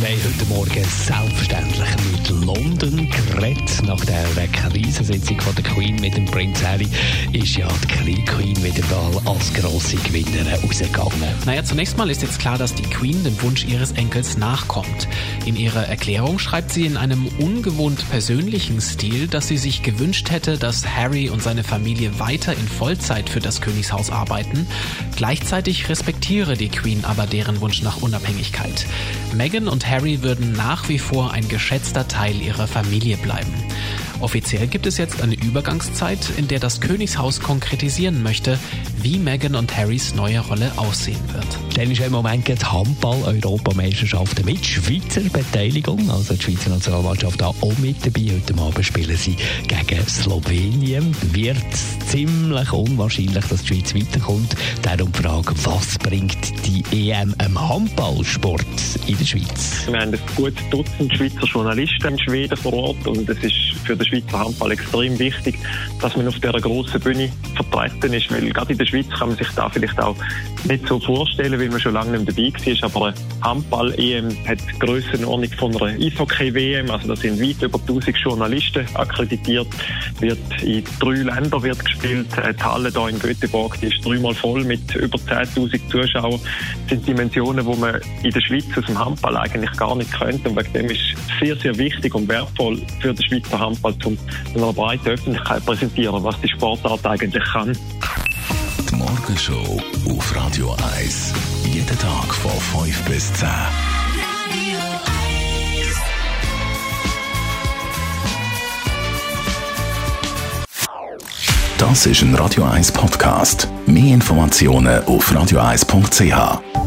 Wir haben heute Morgen selbstverständlich mit London geredet. Nach der Krisensitzung von der Queen mit dem Prinz Harry ist ja die Queen wieder mal als grosse Gewinnerin rausgegangen. Naja, zunächst mal ist jetzt klar, dass die Queen dem Wunsch ihres Enkels nachkommt. In ihrer Erklärung schreibt sie in einem ungewohnt persönlichen Stil, dass sie sich gewünscht hätte, dass Harry und seine Familie weiter in Vollzeit für das Königshaus arbeiten. Gleichzeitig respektiere die Queen aber deren Wunsch nach Unabhängigkeit. Meghan und Harry würden nach wie vor ein geschätzter Teil ihrer Familie bleiben. Offiziell gibt es jetzt eine Übergangszeit, in der das Königshaus konkretisieren möchte, wie Meghan und Harrys neue Rolle aussehen wird. Dann ist im Moment die Handball-Europameisterschaften mit Schweizer Beteiligung. Also die Schweizer Nationalmannschaft auch mit dabei. Heute Abend spielen sie gegen Slowenien. Wird ziemlich unwahrscheinlich, dass die Schweiz weiterkommt. Darum die Frage, was bringt die EM im Handballsport in der Schweiz? Wir haben ein gutes Dutzend Schweizer Journalisten in Schweden vor Ort und es ist für den Schweizer Handball extrem wichtig, dass man auf dieser grossen Bühne vertreten ist, weil gerade in der Schweiz kann man sich da vielleicht auch nicht so vorstellen, weil man schon lange nicht dabei war, aber eine Handball-EM hat die Grössenordnung von einer Eishockey-WM, also da sind weit über 1000 Journalisten akkreditiert, wird in drei Ländern wird gespielt, die Halle hier in Göteborg, die ist dreimal voll mit über 10'000 Zuschauern, das sind Dimensionen, die man in der Schweiz aus dem Handball eigentlich gar nicht könnte und wegen dem ist sehr, sehr wichtig und wertvoll für den Schweizer Handball, um einer breiten Öffentlichkeit präsentieren, was die Sportart eigentlich kann. Die Morgenshow auf Radio 1. Jeden Tag von 5 bis 10. Das ist ein Radio 1 Podcast. Mehr Informationen auf radio1.ch.